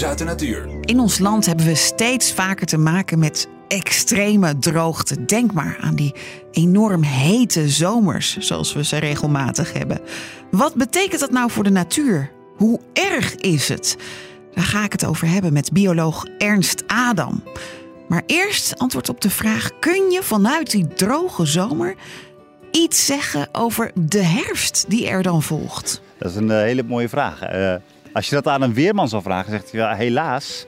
nieuws uit de natuur. In ons land hebben we steeds vaker te maken met extreme droogte. Denk maar aan die enorm hete zomers, zoals we ze regelmatig hebben. Wat betekent dat nou voor de natuur? Hoe erg is het? Daar ga ik het over hebben met bioloog Ernst Adam. Maar eerst antwoord op de vraag: kun je vanuit die droge zomer iets zeggen over de herfst die er dan volgt? Dat is een eh, hele mooie vraag. Uh, als je dat aan een weerman zou vragen, zegt hij helaas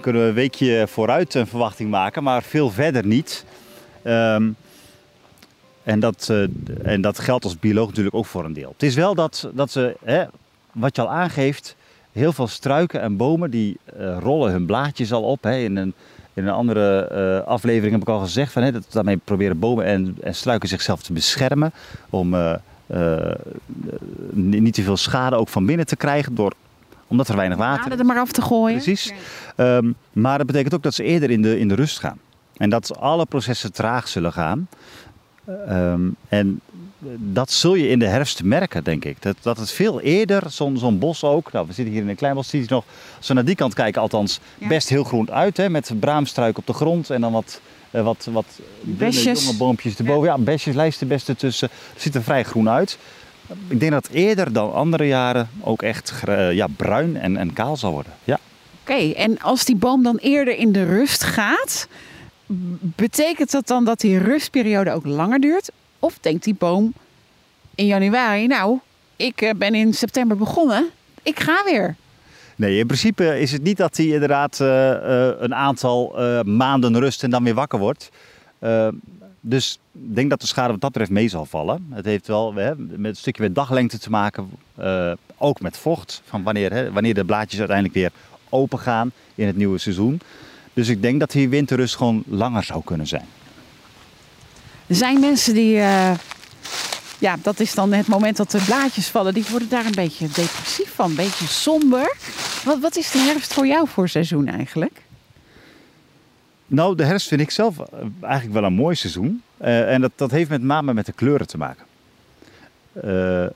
kunnen we een weekje vooruit een verwachting maken, maar veel verder niet. Um, en, dat, uh, en dat geldt als bioloog natuurlijk ook voor een deel. Het is wel dat, dat ze, hè, wat je al aangeeft, heel veel struiken en bomen die uh, rollen hun blaadjes al op. Hè. In, een, in een andere uh, aflevering heb ik al gezegd van, hè, dat daarmee proberen bomen en, en struiken zichzelf te beschermen. Om niet te veel schade ook van binnen te krijgen door omdat er weinig water is. er maar af te gooien. Precies. Um, maar dat betekent ook dat ze eerder in de, in de rust gaan. En dat alle processen traag zullen gaan. Um, en dat zul je in de herfst merken, denk ik. Dat, dat het veel eerder, zo'n zo'n bos ook. Nou, we zitten hier in een klein bos. Zie je nog, als we naar die kant kijken, althans best heel groen uit. Hè, met braamstruik op de grond en dan wat, uh, wat, wat besjes. jonge boompjes erboven. Ja, ja besjes, lijstenbesten tussen. Het ziet er vrij groen uit. Ik denk dat eerder dan andere jaren ook echt uh, ja, bruin en, en kaal zal worden. Ja. Oké, okay, en als die boom dan eerder in de rust gaat, betekent dat dan dat die rustperiode ook langer duurt? Of denkt die boom in januari, nou, ik ben in september begonnen, ik ga weer. Nee, in principe is het niet dat hij inderdaad uh, uh, een aantal uh, maanden rust en dan weer wakker wordt. dus ik denk dat de schade wat dat betreft mee zal vallen. Het heeft wel met een stukje met daglengte te maken, ook met vocht. Van wanneer, hè, wanneer de blaadjes uiteindelijk weer open gaan in het nieuwe seizoen. Dus ik denk dat die winterrust gewoon langer zou kunnen zijn. Er zijn mensen die, ja, dat is dan het moment dat de blaadjes vallen, die worden daar een beetje depressief van, een beetje somber. Wat, wat is de herfst voor jou voor seizoen eigenlijk? Nou, de herfst vind ik zelf eigenlijk wel een mooi seizoen. Uh, en dat, dat heeft met name met de kleuren te maken. Uh,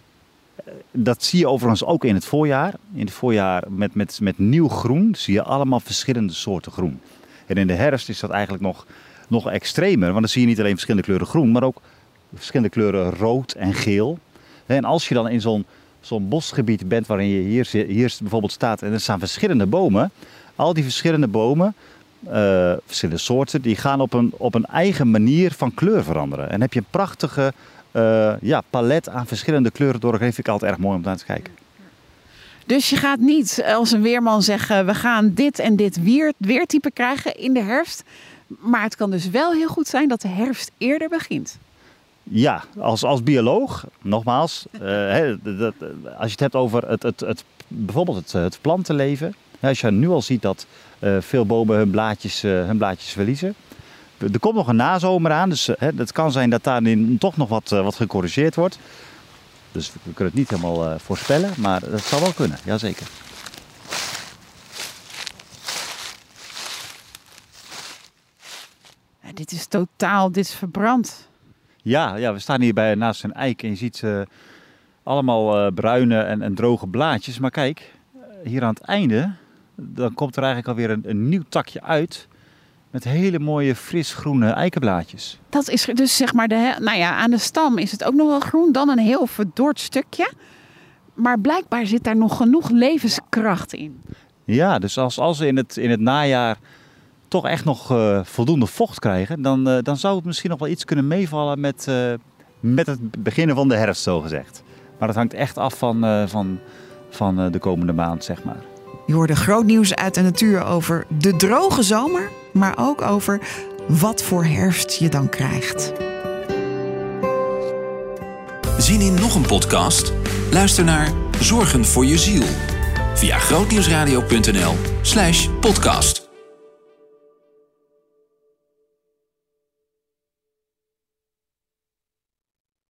dat zie je overigens ook in het voorjaar. In het voorjaar met, met, met nieuw groen zie je allemaal verschillende soorten groen. En in de herfst is dat eigenlijk nog, nog extremer. Want dan zie je niet alleen verschillende kleuren groen, maar ook verschillende kleuren rood en geel. En als je dan in zo'n zo'n bosgebied bent waarin je hier, hier bijvoorbeeld staat en er staan verschillende bomen. Al die verschillende bomen, uh, verschillende soorten, die gaan op een, op een eigen manier van kleur veranderen. En heb je een prachtige uh, ja, palet aan verschillende kleuren door. Dat ik altijd erg mooi om naar te kijken. Dus je gaat niet als een weerman zeggen: we gaan dit en dit weer, weertype krijgen in de herfst. Maar het kan dus wel heel goed zijn dat de herfst eerder begint. Ja, als, als bioloog, nogmaals, he, dat, als je het hebt over het, het, het, bijvoorbeeld het, het plantenleven. Als je nu al ziet dat uh, veel bomen hun blaadjes, uh, hun blaadjes verliezen. Er komt nog een nazomer aan, dus het kan zijn dat daarin toch nog wat, wat gecorrigeerd wordt. Dus we kunnen het niet helemaal voorspellen, maar dat zou wel kunnen, jazeker. Ja, dit is totaal, dit is verbrand. Ja, ja we staan hier bij, naast een eik en je ziet uh, allemaal uh, bruine en, en, droge blaadjes. Maar kijk, hier aan het einde, dan komt er eigenlijk alweer een, een nieuw takje uit. Met hele mooie fris groene eikenblaadjes. Dat is dus zeg maar, de, nou ja, aan de stam is het ook nog wel groen. Dan een heel verdord stukje. Maar blijkbaar zit daar nog genoeg levenskracht in. Ja, dus als, als in het, in het najaar toch echt nog uh, voldoende vocht krijgen, dan, uh, dan zou het misschien nog wel iets kunnen meevallen met, uh, met het beginnen van de herfst, zo gezegd. Maar dat hangt echt af van, van, van de komende maand, zeg maar. Je hoorde groot nieuws uit de natuur over de droge zomer, maar ook over wat voor herfst je dan krijgt. Zien in nog een podcast? Luister naar Zorgen voor je ziel via grootnieuwsradio.nl/podcast.